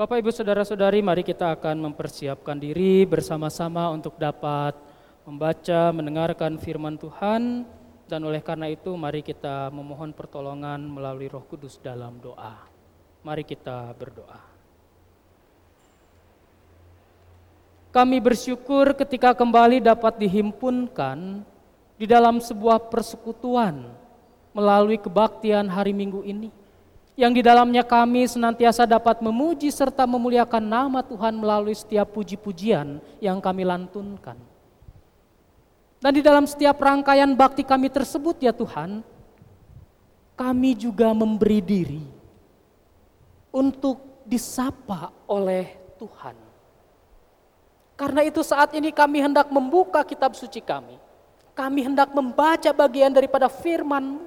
Bapak, Ibu, Saudara-saudari, mari kita akan mempersiapkan diri bersama-sama untuk dapat membaca, mendengarkan firman Tuhan, dan oleh karena itu mari kita memohon pertolongan melalui roh kudus dalam doa. Mari kita berdoa. Kami bersyukur ketika kembali dapat dihimpunkan di dalam sebuah persekutuan melalui kebaktian hari Minggu ini yang di dalamnya kami senantiasa dapat memuji serta memuliakan nama Tuhan melalui setiap puji-pujian yang kami lantunkan. Dan di dalam setiap rangkaian bakti kami tersebut ya Tuhan, kami juga memberi diri untuk disapa oleh Tuhan. Karena itu saat ini kami hendak membuka kitab suci kami. Kami hendak membaca bagian daripada firman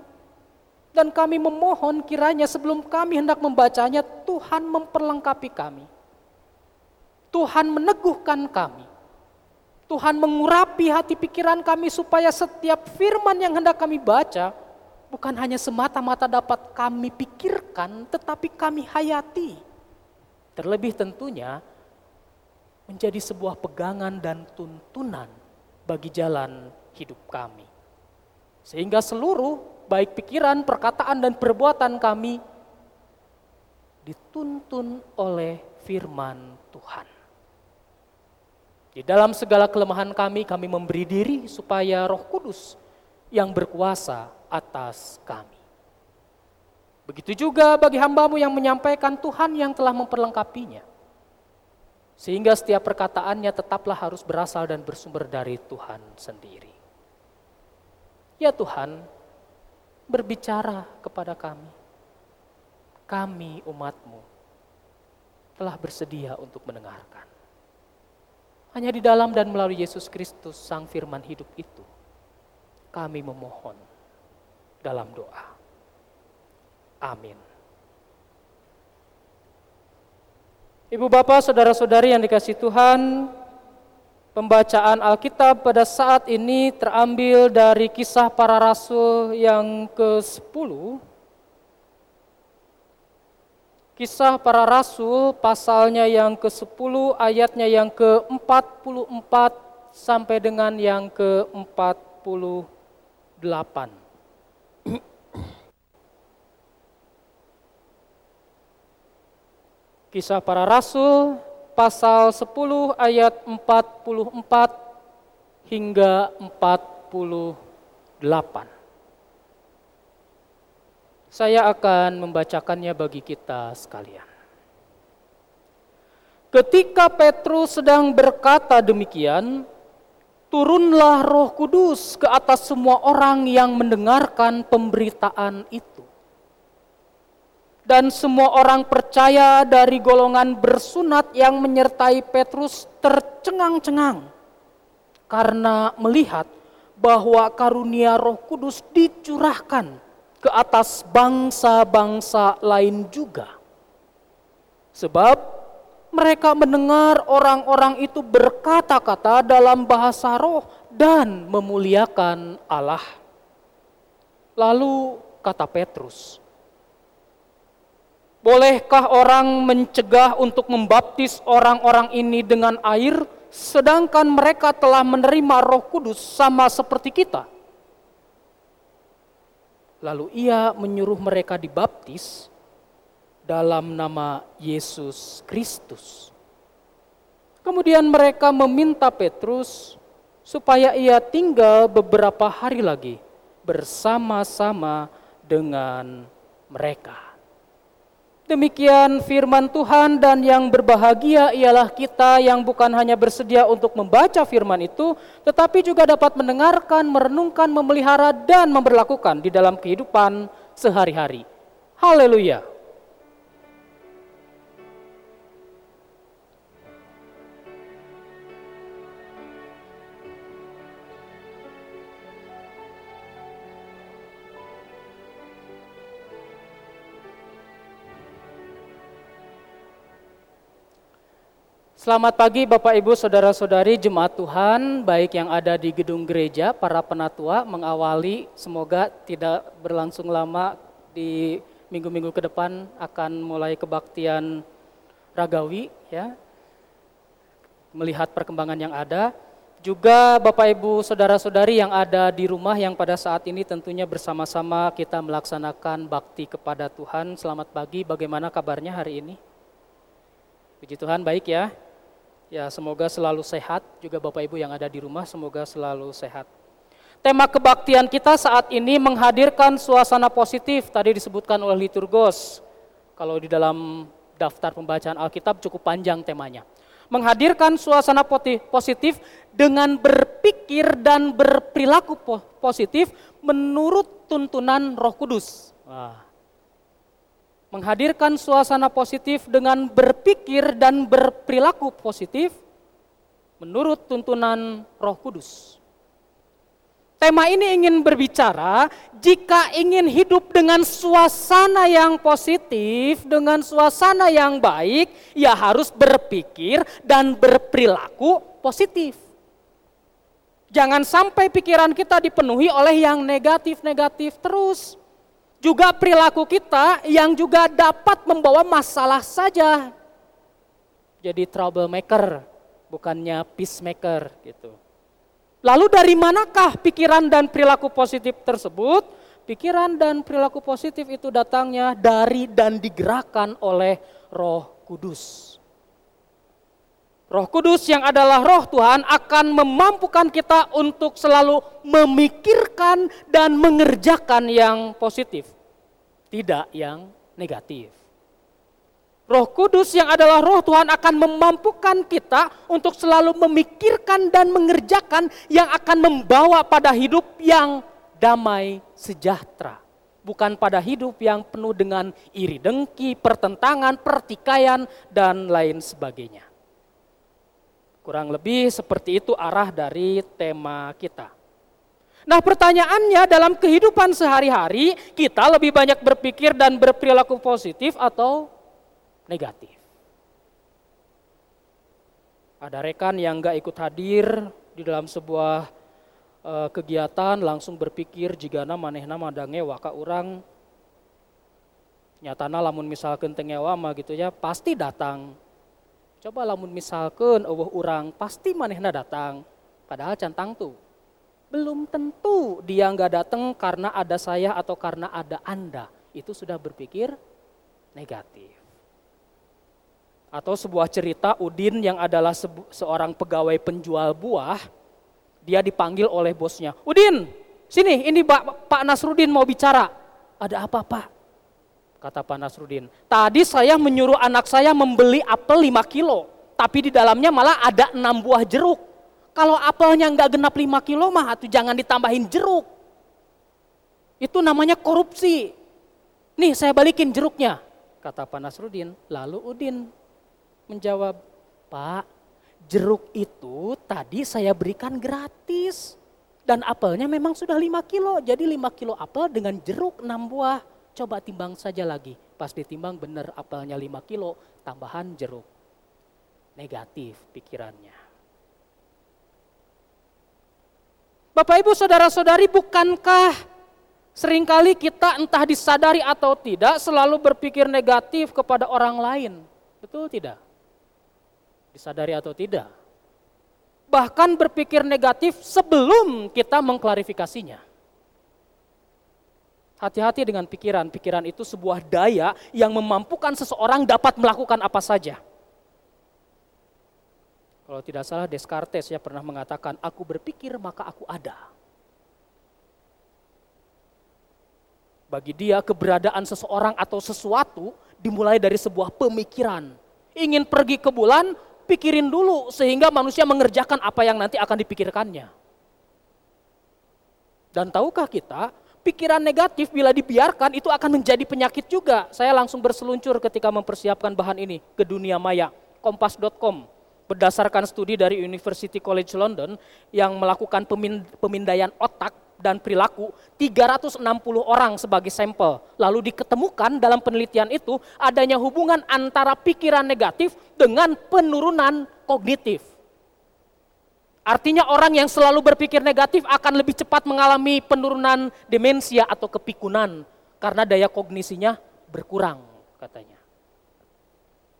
dan kami memohon kiranya sebelum kami hendak membacanya, Tuhan memperlengkapi kami. Tuhan meneguhkan kami. Tuhan mengurapi hati pikiran kami supaya setiap firman yang hendak kami baca bukan hanya semata-mata dapat kami pikirkan, tetapi kami hayati. Terlebih tentunya menjadi sebuah pegangan dan tuntunan bagi jalan hidup kami. Sehingga seluruh baik pikiran, perkataan, dan perbuatan kami dituntun oleh firman Tuhan. Di dalam segala kelemahan kami, kami memberi diri supaya roh kudus yang berkuasa atas kami. Begitu juga bagi hambamu yang menyampaikan Tuhan yang telah memperlengkapinya. Sehingga setiap perkataannya tetaplah harus berasal dan bersumber dari Tuhan sendiri. Ya Tuhan, berbicara kepada kami. Kami umatmu telah bersedia untuk mendengarkan. Hanya di dalam dan melalui Yesus Kristus Sang Firman hidup itu, kami memohon dalam doa. Amin. Ibu bapak, saudara-saudari yang dikasih Tuhan, Pembacaan Alkitab pada saat ini terambil dari kisah para rasul yang ke-10. Kisah para rasul pasalnya yang ke-10 ayatnya yang ke-44 sampai dengan yang ke-48. Kisah para rasul pasal 10 ayat 44 hingga 48. Saya akan membacakannya bagi kita sekalian. Ketika Petrus sedang berkata demikian, turunlah Roh Kudus ke atas semua orang yang mendengarkan pemberitaan itu dan semua orang percaya dari golongan bersunat yang menyertai Petrus tercengang-cengang karena melihat bahwa karunia Roh Kudus dicurahkan ke atas bangsa-bangsa lain juga. Sebab mereka mendengar orang-orang itu berkata-kata dalam bahasa roh dan memuliakan Allah. Lalu kata Petrus, Bolehkah orang mencegah untuk membaptis orang-orang ini dengan air, sedangkan mereka telah menerima Roh Kudus sama seperti kita? Lalu ia menyuruh mereka dibaptis dalam nama Yesus Kristus. Kemudian mereka meminta Petrus supaya ia tinggal beberapa hari lagi bersama-sama dengan mereka. Demikian firman Tuhan dan yang berbahagia ialah kita yang bukan hanya bersedia untuk membaca firman itu, tetapi juga dapat mendengarkan, merenungkan, memelihara, dan memperlakukan di dalam kehidupan sehari-hari. Haleluya! Selamat pagi Bapak Ibu Saudara-saudari Jemaat Tuhan, baik yang ada di gedung gereja, para penatua mengawali semoga tidak berlangsung lama di minggu-minggu ke depan akan mulai kebaktian ragawi ya. Melihat perkembangan yang ada, juga Bapak Ibu saudara-saudari yang ada di rumah yang pada saat ini tentunya bersama-sama kita melaksanakan bakti kepada Tuhan. Selamat pagi, bagaimana kabarnya hari ini? Puji Tuhan baik ya. Ya, semoga selalu sehat. Juga Bapak Ibu yang ada di rumah, semoga selalu sehat. Tema kebaktian kita saat ini menghadirkan suasana positif. Tadi disebutkan oleh liturgos. Kalau di dalam daftar pembacaan Alkitab cukup panjang temanya. Menghadirkan suasana positif dengan berpikir dan berperilaku positif menurut tuntunan Roh Kudus. Wah, menghadirkan suasana positif dengan berpikir dan berperilaku positif menurut tuntunan Roh Kudus. Tema ini ingin berbicara jika ingin hidup dengan suasana yang positif, dengan suasana yang baik, ya harus berpikir dan berperilaku positif. Jangan sampai pikiran kita dipenuhi oleh yang negatif-negatif terus juga perilaku kita yang juga dapat membawa masalah saja. Jadi troublemaker, bukannya peacemaker gitu. Lalu dari manakah pikiran dan perilaku positif tersebut? Pikiran dan perilaku positif itu datangnya dari dan digerakkan oleh Roh Kudus. Roh Kudus yang adalah roh Tuhan akan memampukan kita untuk selalu memikirkan dan mengerjakan yang positif, tidak yang negatif. Roh Kudus yang adalah roh Tuhan akan memampukan kita untuk selalu memikirkan dan mengerjakan yang akan membawa pada hidup yang damai sejahtera. Bukan pada hidup yang penuh dengan iri dengki, pertentangan, pertikaian, dan lain sebagainya. Kurang lebih seperti itu arah dari tema kita. Nah pertanyaannya dalam kehidupan sehari-hari kita lebih banyak berpikir dan berperilaku positif atau negatif. Ada rekan yang gak ikut hadir di dalam sebuah uh, kegiatan langsung berpikir jika nama manehna madange waka orang nyatana lamun misalkan tengewa mah gitu ya pasti datang Coba lamun misalkan Allah orang pasti manehna datang. Padahal cantang tuh. Belum tentu dia nggak datang karena ada saya atau karena ada Anda. Itu sudah berpikir negatif. Atau sebuah cerita Udin yang adalah seorang pegawai penjual buah, dia dipanggil oleh bosnya. Udin, sini ini Pak, Pak Nasrudin mau bicara. Ada apa Pak? Kata Pak Nasrudin. Tadi saya menyuruh anak saya membeli apel 5 kilo, tapi di dalamnya malah ada 6 buah jeruk. Kalau apelnya nggak genap 5 kilo mah tuh jangan ditambahin jeruk. Itu namanya korupsi. Nih saya balikin jeruknya, kata Pak Nasrudin. Lalu Udin menjawab, Pak jeruk itu tadi saya berikan gratis. Dan apelnya memang sudah 5 kilo, jadi 5 kilo apel dengan jeruk 6 buah coba timbang saja lagi. Pas ditimbang benar apelnya 5 kilo, tambahan jeruk. Negatif pikirannya. Bapak ibu saudara saudari bukankah sering kali kita entah disadari atau tidak selalu berpikir negatif kepada orang lain. Betul tidak? Disadari atau tidak? Bahkan berpikir negatif sebelum kita mengklarifikasinya. Hati-hati dengan pikiran. Pikiran itu sebuah daya yang memampukan seseorang dapat melakukan apa saja. Kalau tidak salah Descartes ya pernah mengatakan, aku berpikir maka aku ada. Bagi dia keberadaan seseorang atau sesuatu dimulai dari sebuah pemikiran. Ingin pergi ke bulan, pikirin dulu sehingga manusia mengerjakan apa yang nanti akan dipikirkannya. Dan tahukah kita pikiran negatif bila dibiarkan itu akan menjadi penyakit juga. Saya langsung berseluncur ketika mempersiapkan bahan ini ke dunia maya. Kompas.com berdasarkan studi dari University College London yang melakukan pemindaian otak dan perilaku 360 orang sebagai sampel. Lalu diketemukan dalam penelitian itu adanya hubungan antara pikiran negatif dengan penurunan kognitif. Artinya orang yang selalu berpikir negatif akan lebih cepat mengalami penurunan demensia atau kepikunan karena daya kognisinya berkurang katanya.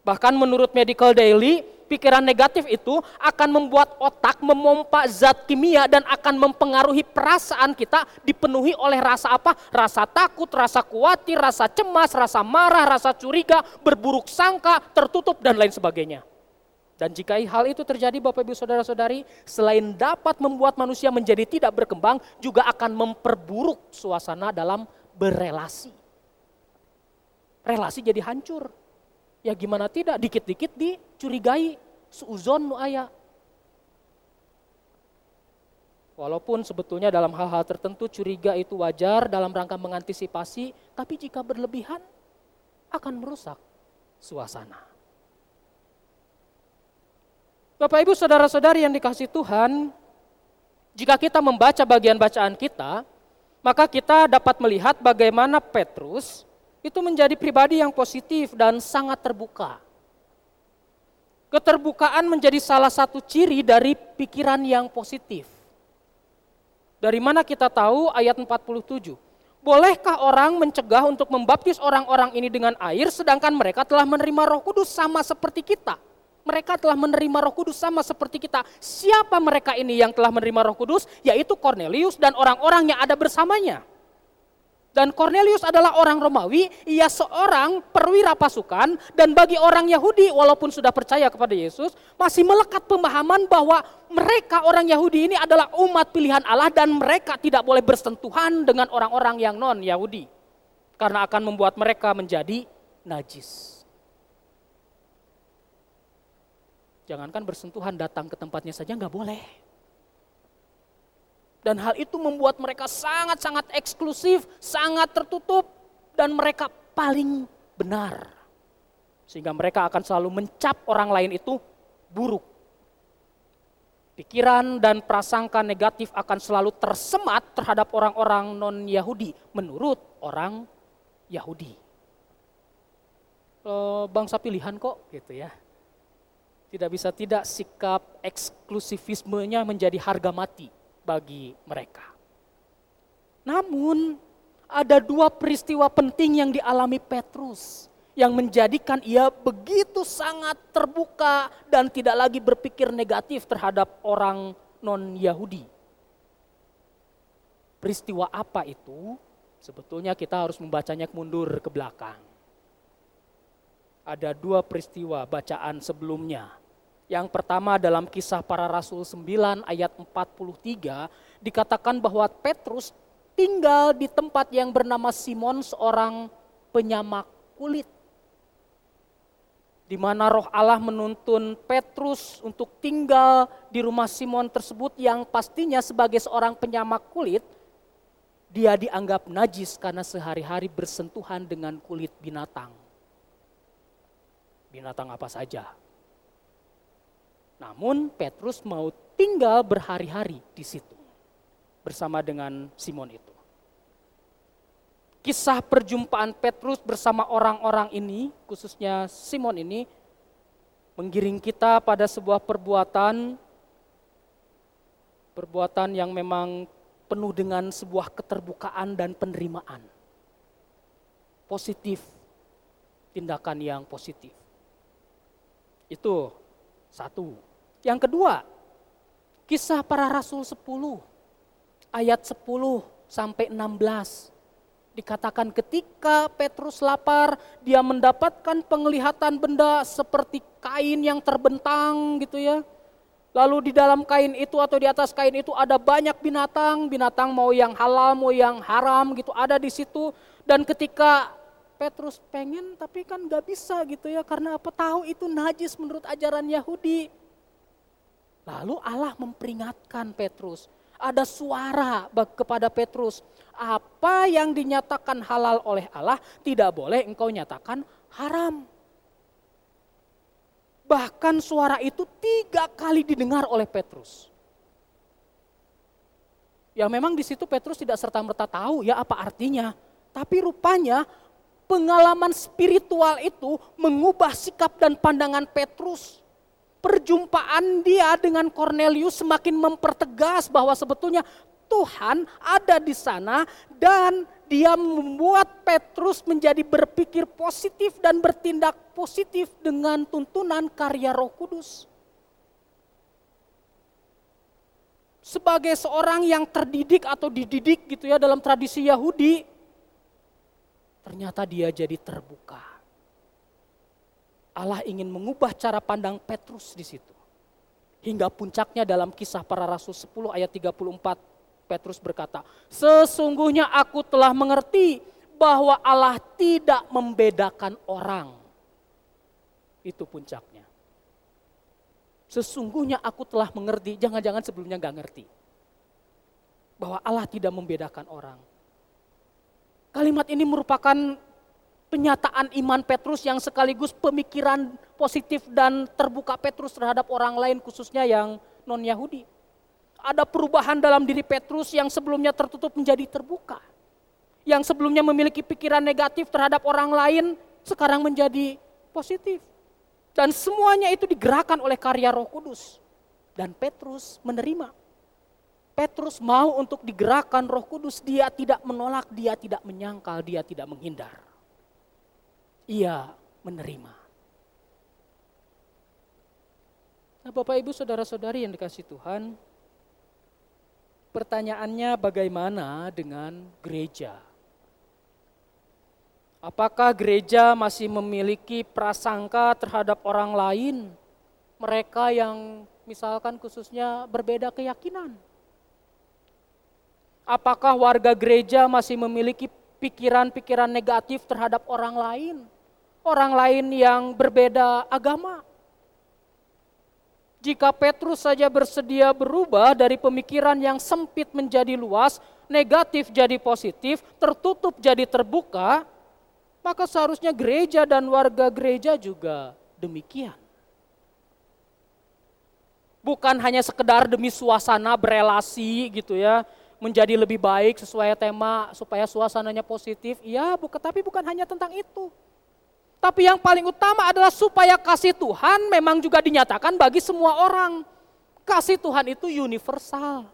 Bahkan menurut Medical Daily, pikiran negatif itu akan membuat otak memompa zat kimia dan akan mempengaruhi perasaan kita dipenuhi oleh rasa apa? Rasa takut, rasa khawatir, rasa cemas, rasa marah, rasa curiga, berburuk sangka, tertutup dan lain sebagainya. Dan jika hal itu terjadi Bapak Ibu Saudara-saudari, selain dapat membuat manusia menjadi tidak berkembang, juga akan memperburuk suasana dalam berelasi. Relasi jadi hancur. Ya gimana tidak, dikit-dikit dicurigai, suuzon nu ayah. Walaupun sebetulnya dalam hal-hal tertentu curiga itu wajar dalam rangka mengantisipasi, tapi jika berlebihan akan merusak suasana. Bapak Ibu saudara-saudari yang dikasih Tuhan, jika kita membaca bagian bacaan kita, maka kita dapat melihat bagaimana Petrus itu menjadi pribadi yang positif dan sangat terbuka. Keterbukaan menjadi salah satu ciri dari pikiran yang positif. Dari mana kita tahu ayat 47? Bolehkah orang mencegah untuk membaptis orang-orang ini dengan air sedangkan mereka telah menerima roh kudus sama seperti kita? Mereka telah menerima roh kudus sama seperti kita. Siapa mereka ini yang telah menerima roh kudus? Yaitu Cornelius dan orang-orang yang ada bersamanya. Dan Cornelius adalah orang Romawi, ia seorang perwira pasukan dan bagi orang Yahudi walaupun sudah percaya kepada Yesus, masih melekat pemahaman bahwa mereka orang Yahudi ini adalah umat pilihan Allah dan mereka tidak boleh bersentuhan dengan orang-orang yang non-Yahudi. Karena akan membuat mereka menjadi najis. Jangankan bersentuhan datang ke tempatnya saja nggak boleh. Dan hal itu membuat mereka sangat-sangat eksklusif, sangat tertutup, dan mereka paling benar. Sehingga mereka akan selalu mencap orang lain itu buruk. Pikiran dan prasangka negatif akan selalu tersemat terhadap orang-orang non-Yahudi menurut orang Yahudi. bangsa pilihan kok gitu ya. Tidak bisa tidak sikap eksklusivismenya menjadi harga mati bagi mereka. Namun ada dua peristiwa penting yang dialami Petrus yang menjadikan ia begitu sangat terbuka dan tidak lagi berpikir negatif terhadap orang non-Yahudi. Peristiwa apa itu? Sebetulnya kita harus membacanya mundur ke belakang. Ada dua peristiwa bacaan sebelumnya yang pertama dalam kisah para rasul 9 ayat 43 dikatakan bahwa Petrus tinggal di tempat yang bernama Simon seorang penyamak kulit. Di mana roh Allah menuntun Petrus untuk tinggal di rumah Simon tersebut yang pastinya sebagai seorang penyamak kulit, dia dianggap najis karena sehari-hari bersentuhan dengan kulit binatang. Binatang apa saja, namun Petrus mau tinggal berhari-hari di situ bersama dengan Simon itu. Kisah perjumpaan Petrus bersama orang-orang ini, khususnya Simon ini, menggiring kita pada sebuah perbuatan perbuatan yang memang penuh dengan sebuah keterbukaan dan penerimaan. Positif, tindakan yang positif. Itu satu. Yang kedua, kisah para rasul 10 ayat 10 sampai 16 dikatakan ketika Petrus lapar dia mendapatkan penglihatan benda seperti kain yang terbentang gitu ya. Lalu di dalam kain itu atau di atas kain itu ada banyak binatang, binatang mau yang halal mau yang haram gitu ada di situ dan ketika Petrus pengen tapi kan gak bisa gitu ya karena apa tahu itu najis menurut ajaran Yahudi. Lalu Allah memperingatkan Petrus. Ada suara kepada Petrus. Apa yang dinyatakan halal oleh Allah tidak boleh engkau nyatakan haram. Bahkan suara itu tiga kali didengar oleh Petrus. Ya memang di situ Petrus tidak serta-merta tahu ya apa artinya. Tapi rupanya pengalaman spiritual itu mengubah sikap dan pandangan Petrus perjumpaan dia dengan Cornelius semakin mempertegas bahwa sebetulnya Tuhan ada di sana dan dia membuat Petrus menjadi berpikir positif dan bertindak positif dengan tuntunan karya Roh Kudus. Sebagai seorang yang terdidik atau dididik gitu ya dalam tradisi Yahudi, ternyata dia jadi terbuka. Allah ingin mengubah cara pandang Petrus di situ. Hingga puncaknya dalam kisah para rasul 10 ayat 34 Petrus berkata, sesungguhnya aku telah mengerti bahwa Allah tidak membedakan orang. Itu puncaknya. Sesungguhnya aku telah mengerti, jangan-jangan sebelumnya gak ngerti. Bahwa Allah tidak membedakan orang. Kalimat ini merupakan penyataan iman Petrus yang sekaligus pemikiran positif dan terbuka Petrus terhadap orang lain khususnya yang non-Yahudi ada perubahan dalam diri Petrus yang sebelumnya tertutup menjadi terbuka. Yang sebelumnya memiliki pikiran negatif terhadap orang lain, sekarang menjadi positif. Dan semuanya itu digerakkan oleh karya roh kudus. Dan Petrus menerima. Petrus mau untuk digerakkan roh kudus, dia tidak menolak, dia tidak menyangkal, dia tidak menghindar. Ia menerima. Nah Bapak Ibu Saudara-saudari yang dikasih Tuhan, Pertanyaannya bagaimana dengan gereja? Apakah gereja masih memiliki prasangka terhadap orang lain? Mereka yang misalkan khususnya berbeda keyakinan. Apakah warga gereja masih memiliki pikiran-pikiran negatif terhadap orang lain? Orang lain yang berbeda agama? Jika Petrus saja bersedia berubah dari pemikiran yang sempit menjadi luas, negatif jadi positif, tertutup jadi terbuka, maka seharusnya gereja dan warga gereja juga demikian. Bukan hanya sekedar demi suasana berelasi gitu ya, menjadi lebih baik sesuai tema supaya suasananya positif. Iya, bukan tapi bukan hanya tentang itu. Tapi yang paling utama adalah supaya kasih Tuhan memang juga dinyatakan bagi semua orang. Kasih Tuhan itu universal.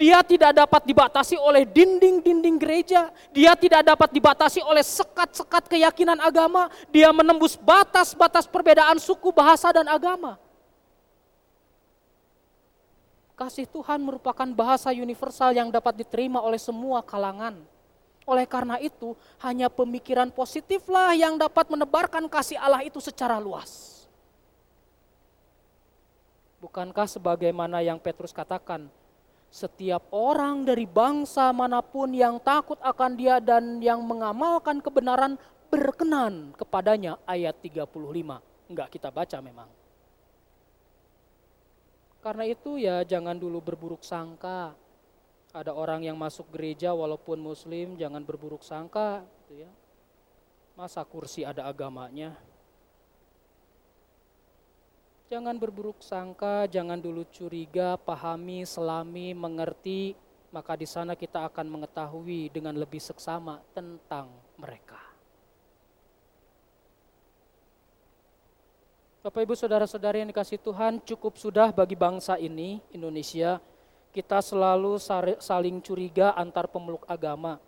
Dia tidak dapat dibatasi oleh dinding-dinding gereja. Dia tidak dapat dibatasi oleh sekat-sekat keyakinan agama. Dia menembus batas-batas perbedaan suku, bahasa, dan agama. Kasih Tuhan merupakan bahasa universal yang dapat diterima oleh semua kalangan. Oleh karena itu, hanya pemikiran positiflah yang dapat menebarkan kasih Allah itu secara luas. Bukankah sebagaimana yang Petrus katakan, setiap orang dari bangsa mana pun yang takut akan dia dan yang mengamalkan kebenaran berkenan kepadanya ayat 35. Enggak kita baca memang. Karena itu ya jangan dulu berburuk sangka ada orang yang masuk gereja walaupun muslim jangan berburuk sangka gitu ya. Masa kursi ada agamanya? Jangan berburuk sangka, jangan dulu curiga, pahami, selami, mengerti, maka di sana kita akan mengetahui dengan lebih seksama tentang mereka. Bapak Ibu Saudara-saudari yang dikasih Tuhan, cukup sudah bagi bangsa ini, Indonesia, kita selalu saling curiga antar pemeluk agama.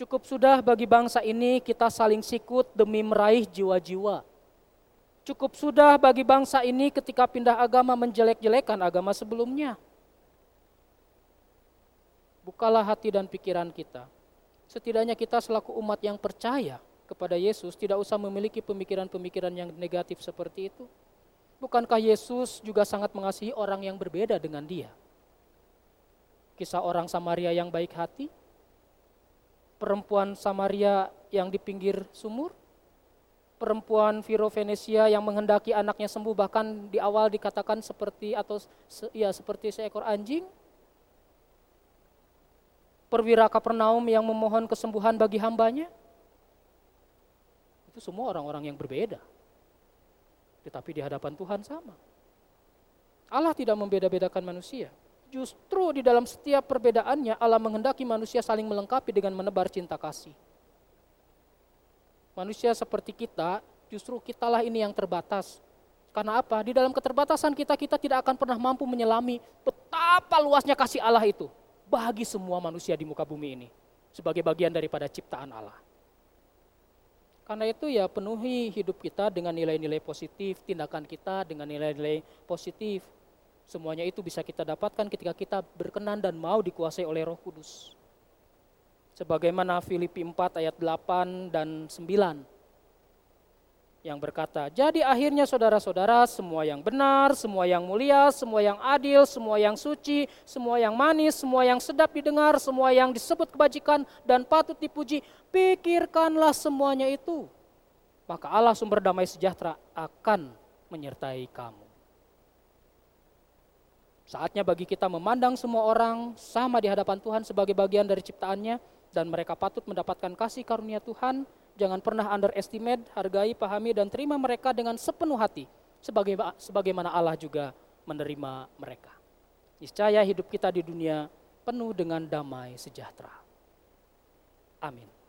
Cukup sudah bagi bangsa ini kita saling sikut demi meraih jiwa-jiwa. Cukup sudah bagi bangsa ini ketika pindah agama menjelek-jelekan agama sebelumnya. Bukalah hati dan pikiran kita. Setidaknya kita selaku umat yang percaya kepada Yesus tidak usah memiliki pemikiran-pemikiran yang negatif seperti itu. Bukankah Yesus juga sangat mengasihi orang yang berbeda dengan dia? Kisah orang Samaria yang baik hati, perempuan Samaria yang di pinggir sumur, perempuan Viro Venesia yang menghendaki anaknya sembuh bahkan di awal dikatakan seperti atau ya seperti seekor anjing. Perwira Kapernaum yang memohon kesembuhan bagi hambanya. Itu semua orang-orang yang berbeda. Tetapi di hadapan Tuhan sama. Allah tidak membeda-bedakan manusia. Justru di dalam setiap perbedaannya Allah menghendaki manusia saling melengkapi dengan menebar cinta kasih. Manusia seperti kita, justru kitalah ini yang terbatas. Karena apa? Di dalam keterbatasan kita, kita tidak akan pernah mampu menyelami betapa luasnya kasih Allah itu bagi semua manusia di muka bumi ini sebagai bagian daripada ciptaan Allah. Karena itu ya penuhi hidup kita dengan nilai-nilai positif, tindakan kita dengan nilai-nilai positif. Semuanya itu bisa kita dapatkan ketika kita berkenan dan mau dikuasai oleh Roh Kudus. Sebagaimana Filipi 4 ayat 8 dan 9 yang berkata, "Jadi akhirnya saudara-saudara, semua yang benar, semua yang mulia, semua yang adil, semua yang suci, semua yang manis, semua yang sedap didengar, semua yang disebut kebajikan dan patut dipuji, pikirkanlah semuanya itu. Maka Allah sumber damai sejahtera akan menyertai kamu." Saatnya bagi kita memandang semua orang sama di hadapan Tuhan sebagai bagian dari ciptaannya dan mereka patut mendapatkan kasih karunia Tuhan Jangan pernah underestimate, hargai, pahami, dan terima mereka dengan sepenuh hati. Sebagaimana Allah juga menerima mereka. Niscaya hidup kita di dunia penuh dengan damai sejahtera. Amin.